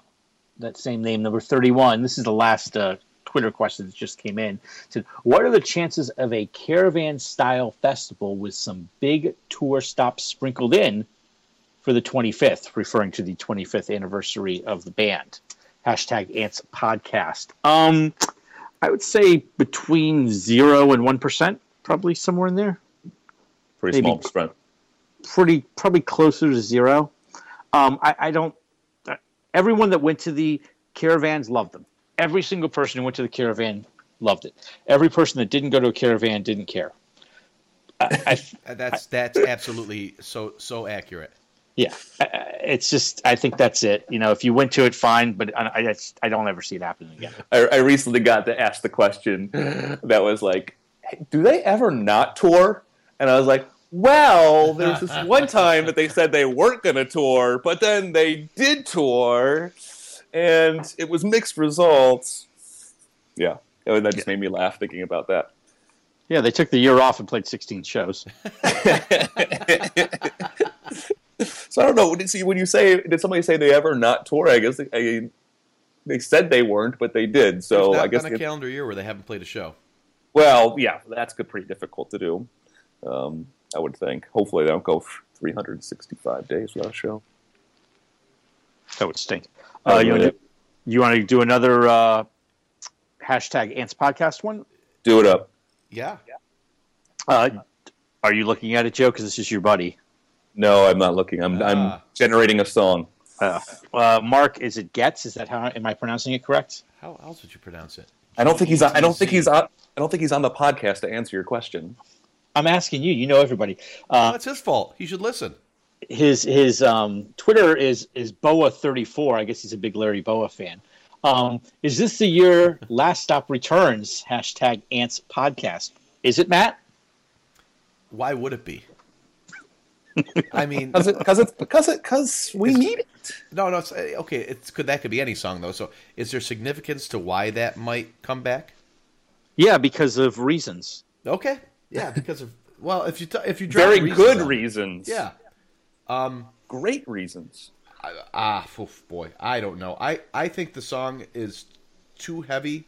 that same name, number thirty-one. This is the last uh, Twitter question that just came in. Said, what are the chances of a caravan-style festival with some big tour stops sprinkled in for the 25th, referring to the 25th anniversary of the band? Hashtag Ants Podcast. Um, I would say between zero and one percent, probably somewhere in there. Pretty Maybe. small spread. Pretty, probably closer to zero. Um, I, I don't. Uh, everyone that went to the caravans loved them. Every single person who went to the caravan loved it. Every person that didn't go to a caravan didn't care. I, I, That's that's absolutely so so accurate. Yeah, I- I- it's just. I think that's it. You know, if you went to it, fine. But I, I, I don't ever see it happening again. I, I recently got to ask the question that was like, hey, "Do they ever not tour?" And I was like, "Well, there was this one time that they said they weren't going to tour, but then they did tour, and it was mixed results." Yeah, Oh, that just made me laugh thinking about that. Yeah, they took the year off and played 16 shows. So I don't know. See when you say did somebody say they ever not tour? I guess they, I, they said they weren't, but they did. So not I guess been a they- calendar year where they haven't played a show. Well, yeah, that's good, pretty difficult to do. Um, I would think. Hopefully, they don't go 365 days without a show. That would stink. Uh, you want yeah. to You want to do another uh, hashtag Ants podcast one? Do it up. Yeah. Uh, are you looking at it, Joe? Because this is your buddy. No, I'm not looking. I'm Ah. I'm generating a song. Uh, uh, Mark, is it Getz? Is that how am I pronouncing it correct? How else would you pronounce it? I don't think he's. On, I don't think he's on. I don't think he's on the podcast to answer your question. I'm asking you. You know everybody. Well, Uh, that's his fault. He should listen. his his um, Twitter is is Boa34. I guess he's a big Larry Bowa fan. Um, is this the year Last Stop returns? Hashtag Ants podcast. Is it Matt? Why would it be? I mean, Because it, because it's because it because we need it. no, no. It's, uh, okay, it's could that could be any song though. So, is there significance to why that might come back? Yeah, because of reasons. Okay, yeah, because of well, if you t- if you drop Very reasons good on reasons. yeah. Um. great reasons. Ah, oof, boy, I don't know. I I think the song is too heavy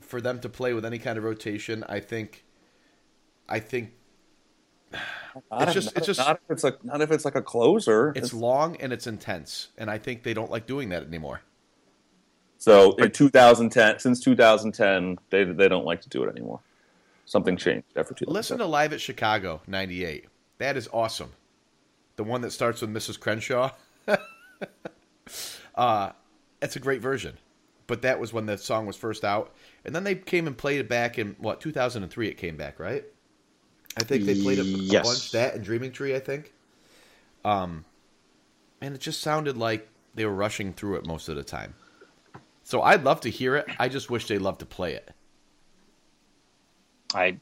for them to play with any kind of rotation. I think. I think Not It's just- not, it's just- not if it's like not if it's like a closer. it's long and it's intense, and I think they don't like doing that anymore. so in 2010, since 2010, they they don't like to do it anymore. Something changed after two. Listen to Live at Chicago '98. That is awesome. The one that starts with Mrs. Crenshaw. uh, it's a great version, but that was when the song was first out, and then they came and played it back in what 2003. It came back, right? I think they played it a Yes. bunch. That and Dreaming Tree, I think. Um, and it just sounded like they were rushing through it most of the time. So I'd love to hear it. I just wish they loved to play it. I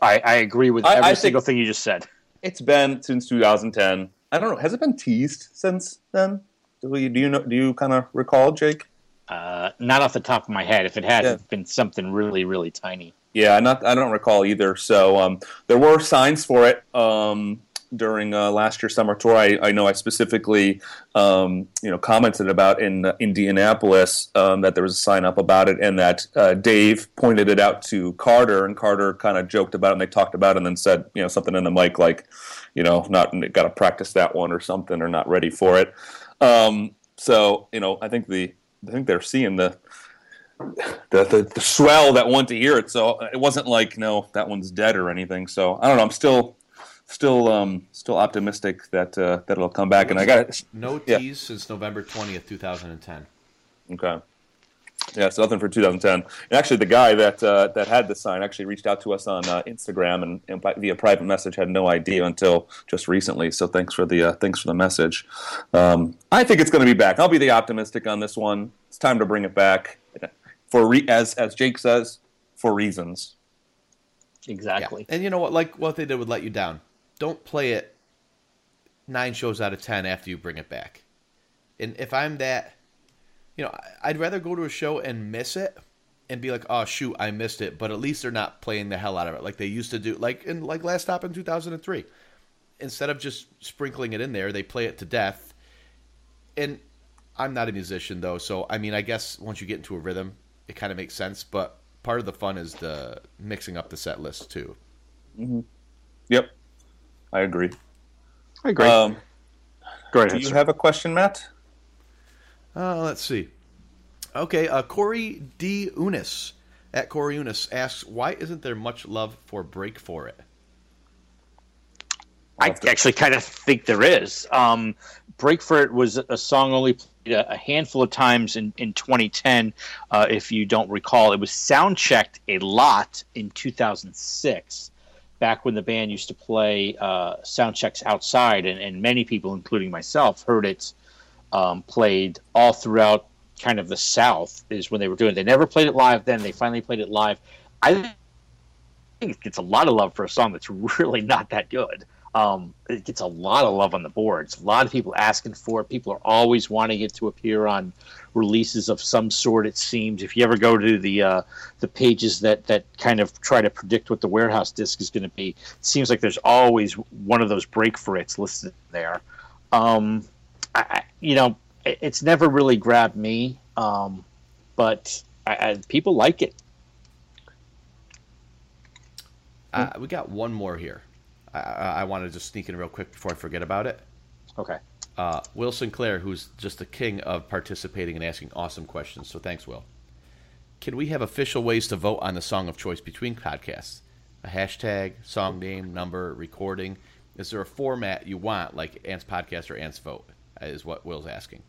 I, I agree with I- every I single thing you just said. It's been since 2010. I don't know. Has it been teased since then? Do you do you know? Do you kind of recall, Jake? Uh, not off the top of my head. If it had Yeah. it's been something really, really tiny. Yeah, not I don't recall either. So um, there were signs for it um, during uh, last year's summer tour. I, I know I specifically um, you know commented about in uh, Indianapolis um, that there was a sign up about it, and that uh, Dave pointed it out to Carter, and Carter kind of joked about it, and they talked about it, and then said you know something in the mic like you know not got to practice that one or something, or not ready for it. Um, so you know I think the I think they're seeing the the, the the swell that want to hear it. So it wasn't like no, that one's dead or anything. So I don't know. I'm still still um still optimistic that uh, that it'll come back. And I got it. No Yeah. tease since November 20th, 2010. Okay. Yeah, so nothing for 2010. And actually, the guy that uh, that had the sign actually reached out to us on uh, Instagram and, and by, via private message. Had no idea until just recently. So thanks for the uh, thanks for the message. Um, I think it's going to be back. I'll be the optimistic on this one. It's time to bring it back for re- as as Jake says for reasons. Exactly. And you know what? Like what they did would Let You Down. Don't play it nine shows out of ten after you bring it back. And if I'm that, you know, I'd rather go to a show and miss it and be like, oh shoot, I missed it. But at least they're not playing the hell out of it like they used to do, like in like last stop in 2003. Instead of just sprinkling it in there, they play it to death. And I'm not a musician though, so I mean, I guess once you get into a rhythm, it kind of makes sense. But part of the fun is the mixing up the set list too. Yep, I agree. I agree. Um, Go do ahead. you have a question, Matt? Uh, let's see. Okay, uh, Corey D. Unis at Corey Unis asks, why isn't there much love for Break for It? I actually kind of think there is. Um, Break for It was a song only played a, a handful of times in, in 2010, uh, if you don't recall. It was sound checked a lot in 2006, back when the band used to play uh, sound checks outside, and, and many people, including myself, heard it um, played all throughout kind of the South, is when they were doing it. They never played it live then, they finally played it live. I think it gets a lot of love for a song that's really not that good. Um, it gets a lot of love on the boards. A lot of people asking for it. People are always wanting it to appear on releases of some sort. It seems. If you ever go to the uh, the pages that that kind of try to predict what the warehouse disc is going to be, it seems like there's always one of those break for it's listed there. Um, I, you know, it, it's never really grabbed me, um, but I, I, people like it. Uh, we got one more here. I, I, want to just sneak in real quick before I forget about it. Okay. uh, Will Sinclair, who's just the king of participating and asking awesome questions. So thanks, Will. Can we have official ways to vote on the song of choice between podcasts? A hashtag, song name, number, recording. Is there a format you want, like Ants Podcast or Ants Vote? Is what Will's asking.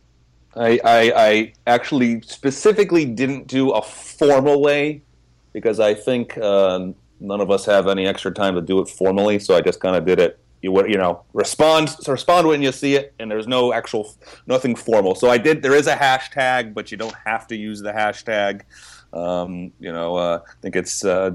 I, I, I actually specifically didn't do a formal way because I think um, none of us have any extra time to do it formally. So I just kind of did it. You you know respond respond when you see it, and there's no actual nothing formal. So I did. There is a hashtag, but you don't have to use the hashtag. Um, you know, uh, I think it's uh,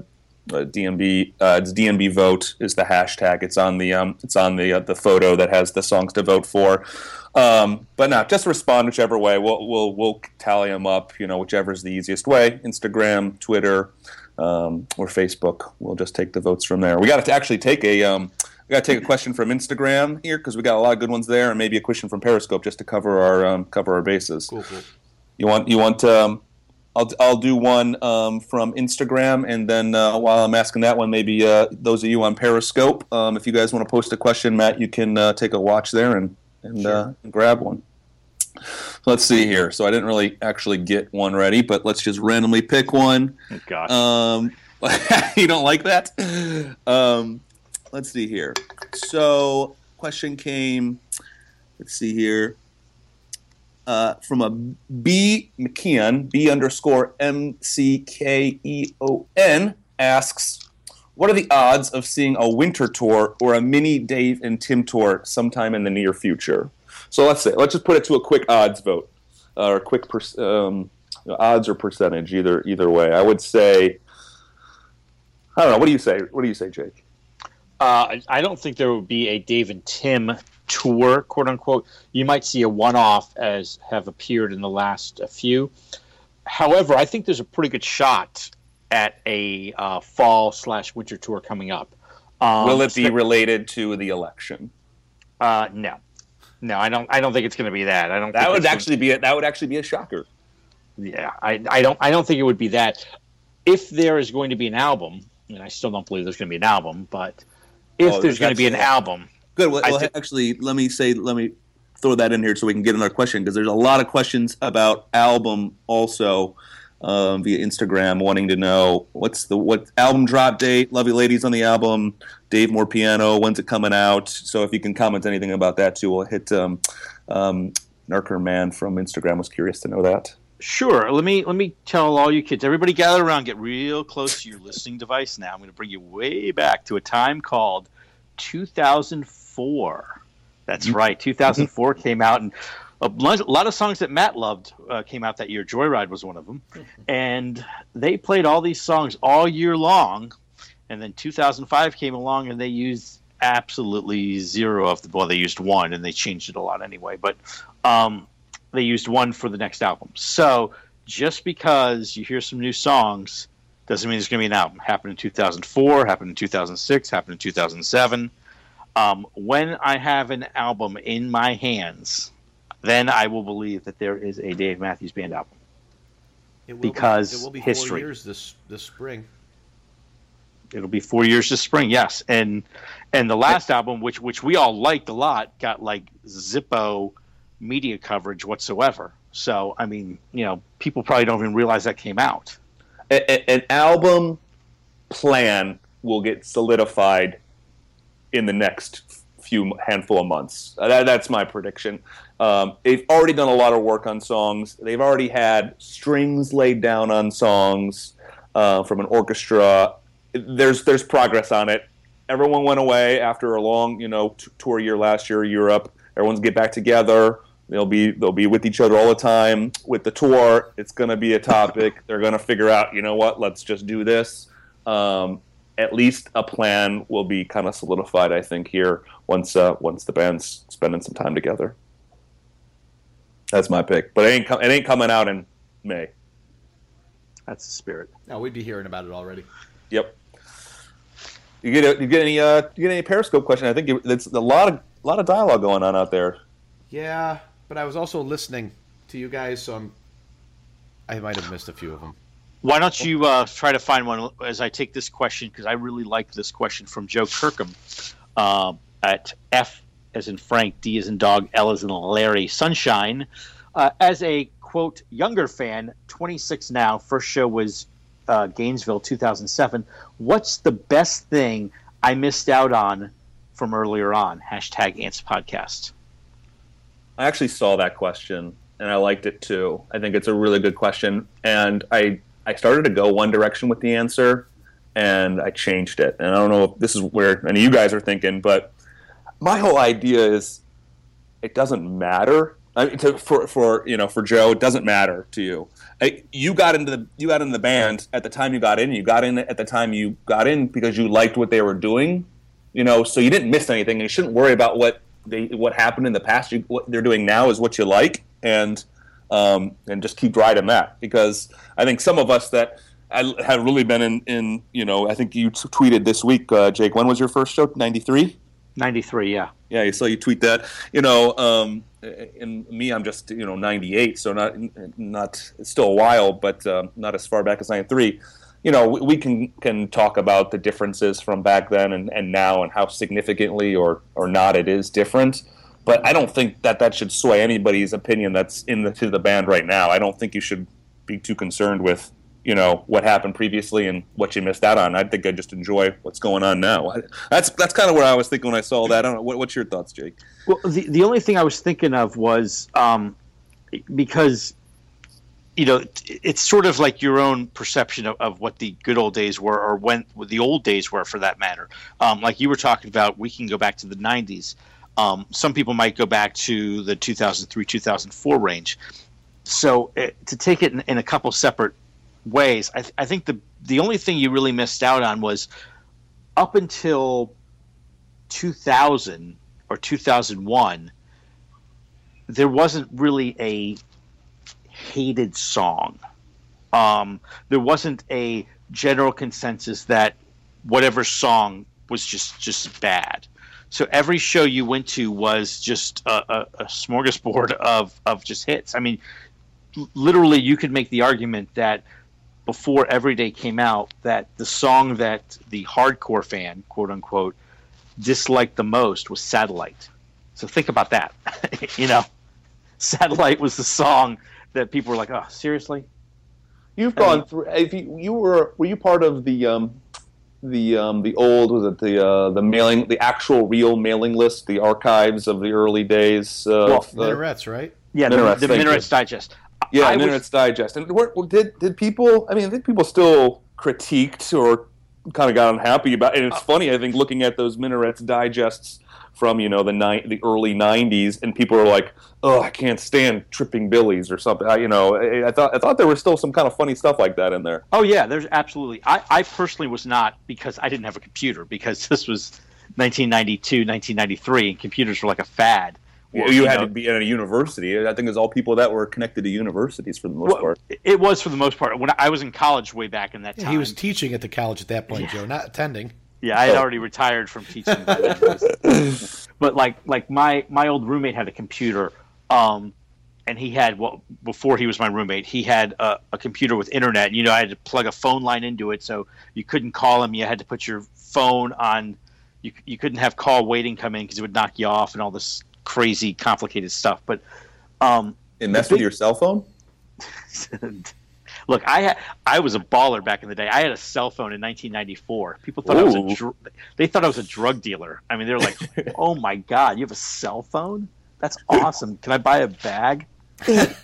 DNB. Uh, it's DMB vote is the hashtag. It's on the um, it's on the uh, the photo that has the songs to vote for. Um, but no, just respond whichever way. We'll we'll we'll tally them up. You know, whichever is the easiest way. Instagram, Twitter, um, or Facebook. We'll just take the votes from there. We got to actually take a um, we got to take a question from Instagram here because we got a lot of good ones there, and maybe a question from Periscope just to cover our um, cover our bases. Cool, cool. You want you want um, I'll I'll do one um, from Instagram, and then uh, while I'm asking that one, maybe uh, those of you on Periscope, um, if you guys want to post a question, Matt, you can uh, take a watch there and and, Sure. uh, and grab one. Let's see here. So I didn't really actually get one ready, but let's just randomly pick one. Oh, gosh. Um, you don't like that? Um, let's see here. So, question came. Let's see here. Uh, from a B McKeon, B underscore M C K E O N asks, "What are the odds of seeing a winter tour or a mini Dave and Tim tour sometime in the near future?" So let's say, let's just put it to a quick odds vote, uh, or a quick per- um, odds or percentage, either either way. I would say, I don't know. What do you say? What do you say, Jake? Uh, I don't think there would be a Dave and Tim tour, quote unquote. You might see a one-off as have appeared in the last few. However, I think there's a pretty good shot at a uh, fall slash winter tour coming up. Um, Will it be related to the election? Uh, no, no, I don't. I don't think it's going to be that. I don't. That would it's gonna- actually be a, that would actually be a shocker. Yeah, I, I don't I don't think it would be that. If there is going to be an album, and I still don't believe there's going to be an album, but if Oh, there's going to be an album, Good. Well, well, thi- actually, let me say, let me throw that in here so we can get another question because there's a lot of questions about album also um, via Instagram, wanting to know what's the what album drop date. Love you, ladies, on the album. Dave Moore piano. When's it coming out? So if you can comment anything about that too, we'll hit. Um, um, Narker Man from Instagram was curious to know that. Sure. Let me let me tell all you kids. Everybody gather around. Get real close to your listening device now. I'm going to bring you way back to a time called 2004. That's right. 2004 came out, and a lot of songs that Matt loved uh, came out that year. Joyride was one of them, and they played all these songs all year long. And then 2005 came along, and they used absolutely zero of the. Well, they used one, and they changed it a lot anyway. But um, they used one for the next album. So just because you hear some new songs doesn't mean there's going to be an album. Happened in 2004, happened in 2006, happened in 2007. Um, when I have an album in my hands, then I will believe that there is a Dave Matthews Band album. It will Because be, it will be history. four years this this spring. It'll be four years this spring, yes. And and the last album, which which we all liked a lot, got like Zippo media coverage whatsoever. So I mean, you know, people probably don't even realize that came out. a- a- an album plan will get solidified in the next few handful of months. That, that's my prediction. Um, they've already done a lot of work on songs. They've already had strings laid down on songs uh, from an orchestra. There's there's progress on it. Everyone went away after a long you know t- tour year last year, Europe. Everyone's get back together. They'll be they'll be with each other all the time. With the tour, it's going to be a topic. They're going to figure out, you know what? Let's just do this. Um, at least a plan will be kind of solidified, I think, here once uh, once the band's spending some time together. That's my pick, but it ain't com- it ain't coming out in May. That's the spirit. No, we'd be hearing about it already. Yep. You get a, you get any uh, you get any Periscope question? I think you, it's a lot of a lot of dialogue going on out there. Yeah, but I was also listening to you guys, so I'm. I might have missed a few of them. Why don't you uh, try to find one as I take this question because I really like this question from Joe Kirkham uh, at F as in Frank, D as in dog, L as in Larry, Sunshine. Uh, as a quote younger fan, 26 now. First show was uh, Gainesville 2007. What's the best thing I missed out on from earlier on? Hashtag Ants Podcast. I actually saw that question and I liked it too. I think it's a really good question, and I I started to go one direction with the answer, and I changed it. And I don't know if this is where any of you guys are thinking, but my whole idea is it doesn't matter. I mean, to, for for you know for Joe, it doesn't matter to you. I, you got into the you got in the band at the time you got in. You got in at the time you got in because you liked what they were doing. You know, so you didn't miss anything. You shouldn't worry about what they what happened in the past. You, what they're doing now is what you like, and um, and just keep riding that because I think some of us that have really been in, in you know I think you t- tweeted this week, uh, Jake. When was your first show? Ninety three. 93 yeah. Yeah so you tweet that. You know um, and me i'm just you know 98 so not not still a while but um, not as far back as 93 you know we, we, can can talk about the differences from back then and, and now and how significantly or or not it is different but i don't think that that should sway anybody's opinion that's in the to the band right now. I don't think you should be too concerned with you know what happened previously and what you missed out on. I think I just enjoy what's going on now. That's that's kind of what I was thinking when I saw that. I don't know. What, what's your thoughts, Jake? Well, the the only thing I was thinking of was um, because you know it's sort of like your own perception of, of what the good old days were, or when the old days were, for that matter. Um, like you were talking about, we can go back to the '90s. Um, some people might go back to the 2003 2004 range. So it, uh, to take it in, in a couple separate ways. I, th- I think the the only thing you really missed out on was up until 2000 or 2001 there wasn't really a hated song. Um, there wasn't a general consensus that whatever song was just just bad. So every show you went to was just a, a, a smorgasbord of of just hits. I mean literally you could make the argument that before Everyday came out that the song that the hardcore fan, quote unquote, disliked the most was Satellite. So think about that. you know, Satellite was the song that people were like, "Oh, seriously?" You've gone mean, through. If you, you were, were you part of the um, the um, the old was it the uh, the mailing the actual real mailing list, the archives of the early days? Uh, well, Minarets, right? Yeah, Minarets, the, the Minarets Digest. Yeah, I Minarets was, Digest. And were, did did people? I mean, I think people still critiqued or kind of got unhappy about. And it's uh, funny, I think, looking at those Minarets Digests from you know the ni- the early '90s, and people are like, "Oh, I can't stand Tripping Billies" or something. I, you know, I, I, thought I thought there was still some kind of funny stuff like that in there. Oh yeah, there's absolutely. I, I personally was not because I didn't have a computer because this was 1992, 1993, and computers were like a fad. Well, you, you had know, to be in a university. I think it was all people that were connected to universities for the most well, part. It was for the most part. When I was in college way back in that time, he was teaching at the college at that point, yeah. Joe, not attending. Yeah, I had oh. already retired from teaching. but like, like my my old roommate had a computer, um, and he had well before he was my roommate, he had a, a computer with internet. You know, I had to plug a phone line into it, so you couldn't call him. You had to put your phone on. You, you couldn't have call waiting come in because it would knock you off and all this crazy, complicated stuff. But um, it messed big... with your cell phone. Look, I had, I was a baller back in the day. I had a cell phone in 1994. People thought Ooh. I was a dr- they thought I was a drug dealer. I mean, they're like, "Oh my god, you have a cell phone? That's awesome. Can I buy a bag?" but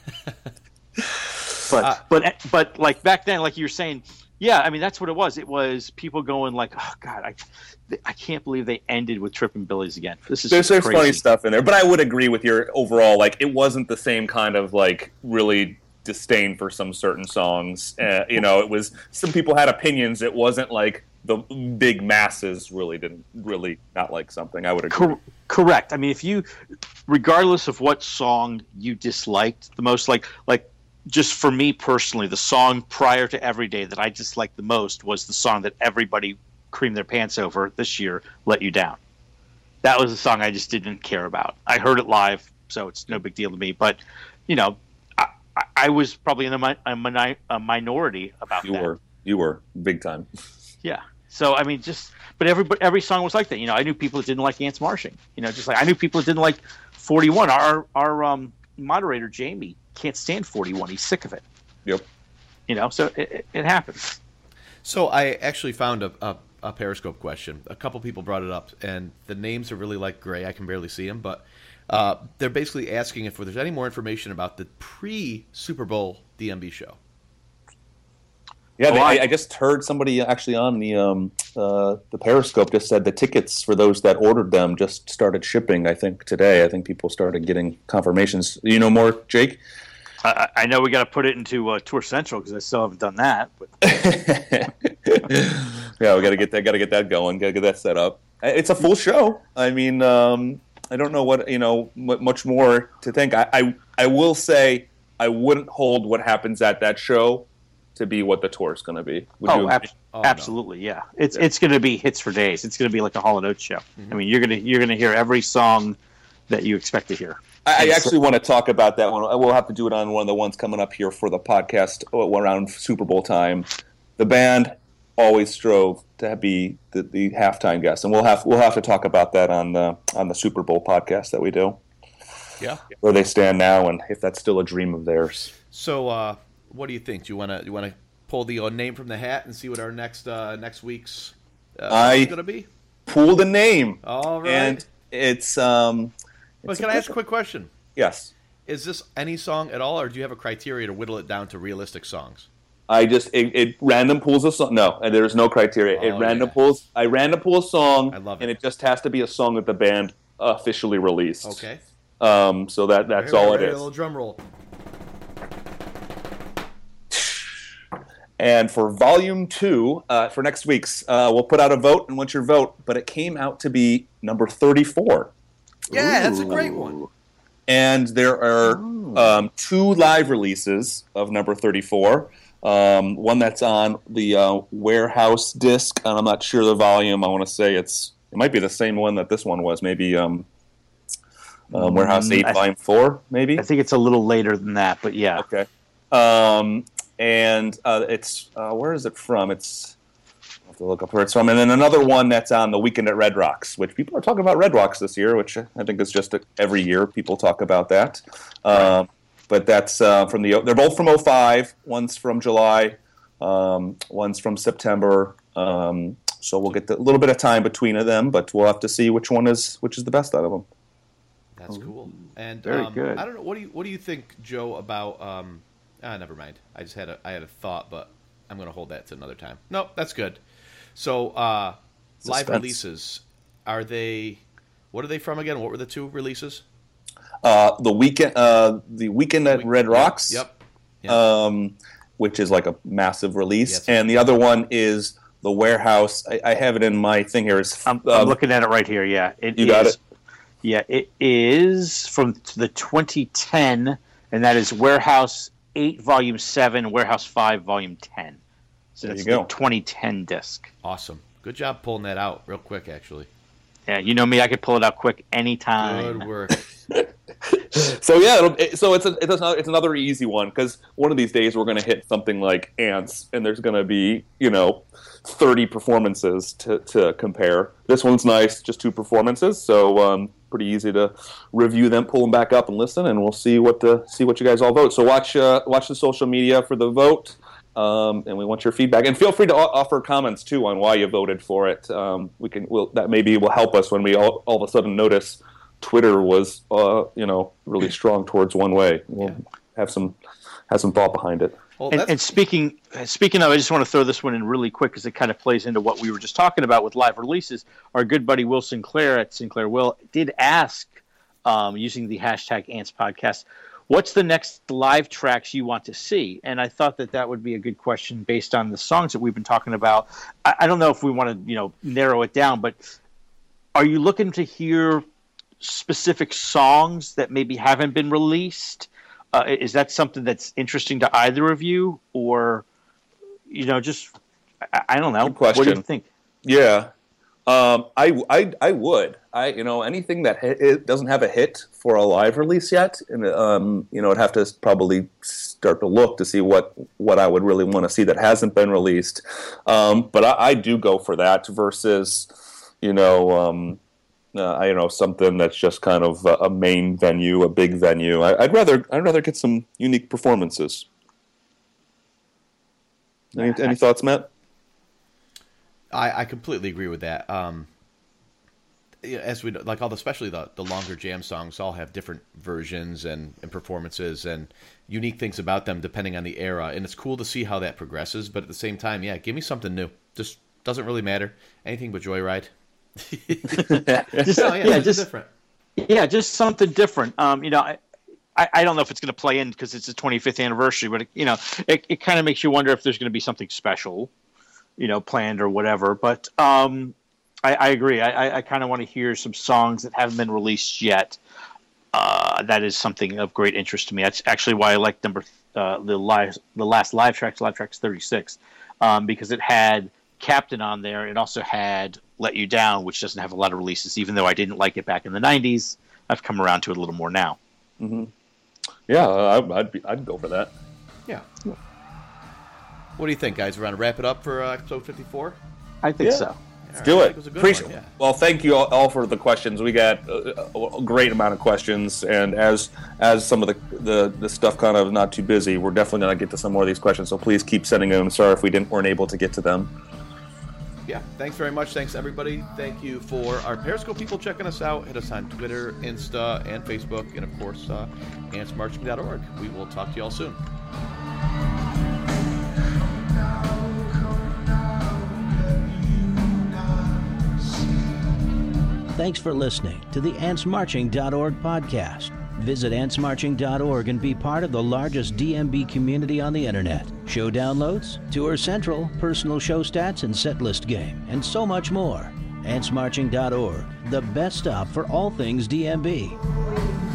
uh, but but like back then, like you were saying, yeah, I mean that's what it was. It was people going like, "Oh God, I, I can't believe they ended with Tripping Billies again." This is there's, there's funny stuff in there, but I would agree with your overall. Like, it wasn't the same kind of like really disdain for some certain songs. Uh, you know, it was some people had opinions. It wasn't like the big masses really didn't really not like something. I would agree. Cor- correct. I mean, if you, regardless of what song you disliked the most, like like just for me personally, the song prior to Everyday that I just disliked the most was the song that everybody creamed their pants over this year, "Let You Down." That was a song I just didn't care about. I heard it live, so it's no big deal to me. But you know, I, I was probably in a, a, a minority about you that. were, you were big time. Yeah. So I mean, just but every every song was like that. You know, I knew people that didn't like Ants Marching. You know, just like I knew people that didn't like 41. Our our um, moderator Jamie can't stand 41. He's sick of it. Yep. You know, so it, it, it happens. So I actually found a, a, a Periscope question. A couple people brought it up, and the names are really like gray. I can barely see them, but uh, they're basically asking if there's any more information about the pre Super Bowl DMB show. Yeah, Oh, they, I- I, just heard somebody actually on the um, uh, the Periscope just said the tickets for those that ordered them just started shipping. I think today. I think people started getting confirmations. You know more, Jake? I, I I know we got to put it into uh, Tour Central because I still haven't done that. But yeah, we got to get that. Got to get that going. Got to get that set up. It's a full show. I mean, um, I don't know what you know mu- much more to think. I, I I will say I wouldn't hold what happens at that show to be what the tour is going to be. Would oh, you? ab- Oh, no. absolutely, yeah. It's it's going to be hits for days. It's going to be like a Hall and Oates show. I mean, you're gonna you're gonna hear every song that you expect to hear. I, I actually want to talk about that one. We'll have to do it on one of the ones coming up here for the podcast uh, around Super Bowl time. The band always strove to be the, the halftime guest, and we'll have we'll have to talk about that on the on the Super Bowl podcast that we do, Yeah. where they stand now, and if that's still a dream of theirs. So, uh, what do you think? Do you want to you want to pull the uh, name from the hat and see what our next uh, next week's uh, I- is going to be? Pull the name, All right. and it's um, well, it's can I ask a quick- question? yes. Is this any song at all, or do you have a criteria to whittle it down to realistic songs? I just it, it random pulls a song. No, and there's no criteria. it Oh, random yeah. pulls. I random pull a song, I love it. and it. it just has to be a song that the band officially released. Okay. Um, so that that's all it ready, A little drum roll. And for volume two, uh, for next week's, uh, we'll put out a vote, and what's your vote? But it came out to be number 34. Yeah, that's a great one. And there are um, two live releases of number 34. Um, one that's on the uh, warehouse disc, and I'm not sure the volume. I want to say it's it might be the same one that this one was. Maybe um, um, warehouse Mm, eight, I- volume four, maybe. I think it's a little later than that, but yeah. Okay. Um, and uh, it's uh, where is it from? It's I have to look up where it's from. And then another one that's on the weekend at Red Rocks, which people are talking about Red Rocks this year, which I think is just a, every year people talk about that. Um, but that's uh, from the. They're both from 05. One's from July. Um, one's from September. Um, so we'll get a little bit of time between of them, but we'll have to see which one is which is the best out of them. That's cool. And Very um, good. I don't know. What do you What do you think, Joe? About um, ah, never mind. I just had a I had a thought, but I'm going to hold that to another time. No, that's good. So, uh, live releases are they? What are they from again? What were the two releases? Uh, the weekend, uh, the weekend at Week- Red Rocks. Yep. Yep. um, which is like a massive release, Yes. and the other one is the warehouse. I, I have it in my thing here. Is I'm, um, I'm looking at it right here. Yeah, it You got is- Yeah, it is from the 2010, and that is Warehouse 8, Volume 7, Warehouse 5, Volume 10. So There that's you go. the 2010 disc. awesome. Good job pulling that out real quick. Actually, Yeah, you know me, I could pull it out quick anytime. good work. so yeah, it'll, it, so it's a, it's another, it's another easy one because one of these days we're going to hit something like ants, and there's going to be you know thirty performances to, to compare. This one's nice, just two performances, so um, pretty easy to review them, pull them back up, and listen, and we'll see what the see what you guys all vote. So watch uh, watch the social media for the vote. Um, and we want your feedback, and feel free to o- offer comments too on why you voted for it. Um, we can, we'll, that maybe will help us when we all, all of a sudden notice Twitter was, uh, you know, really strong towards one way. We'll have some have some thought behind it. Well, And, and speaking speaking of, I just want to throw this one in really quick because it kind of plays into what we were just talking about with live releases. Our good buddy Will Sinclair at Sinclair Will did ask, um, using the hashtag Ants Podcast, what's the next live tracks you want to see? And I thought that that would be a good question based on the songs that we've been talking about. I, I don't know if we want to you know narrow it down, but are you looking to hear specific songs that maybe haven't been released? Uh, is that something that's interesting to either of you, or you know, just I, I don't know. Good question. What do you think? Yeah. Um, I, I, I would. I, you know, anything that hit, it doesn't have a hit for a live release yet, and um, you know, I'd have to probably start to look to see what what I would really want to see that hasn't been released. Um, but I, I, do go for that versus, you know, um, uh, I you know something that's just kind of a, a main venue, a big venue. I, would rather I'd rather get some unique performances. Any, any thoughts, Matt? I, I completely agree with that. Um, as we like all, the, especially the the longer jam songs, all have different versions and, and performances and unique things about them depending on the era, and it's cool to see how that progresses. But at the same time, yeah, give me something new. Just doesn't really matter. Anything but Joyride. just, oh, yeah, yeah just different. Yeah, just something different. Um, you know, I, I, don't know if it's going to play in because it's the 25th anniversary, but it, you know, it, it kind of makes you wonder if there's going to be something special you know, planned or whatever. But um, I, I, agree. I, I kind of want to hear some songs that haven't been released yet. Uh, that is something of great interest to me. That's actually why I like number uh, the live, the last live tracks, live tracks thirty six, um, because it had Captain on there. It also had Let You Down, which doesn't have a lot of releases. Even though I didn't like it back in the '90s, I've come around to it a little more now. Mm-hmm. Yeah, I, I'd be, I'd go for that. Yeah. What do you think, guys? We're going to wrap it up for uh, episode 54? I think yeah. so. Let's do it. Appreciate. One, yeah. Well, thank you all, for the questions. We got a, a, great amount of questions, and as as some of the, the, the stuff kind of not too busy, we're definitely going to get to some more of these questions. So please keep sending them. Sorry if we didn't weren't able to get to them. Yeah, thanks very much. Thanks everybody. Thank you for our Periscope people checking us out. Hit us on Twitter, Insta, and Facebook, and of course, uh, antsmarching.org. We will talk to you all soon. Thanks for listening to the AntsMarching.org podcast. Visit AntsMarching.org and be part of the largest DMB community on the internet. Show downloads, Tour Central, personal show stats and setlist game, and so much more. AntsMarching.org, the best stop for all things DMB.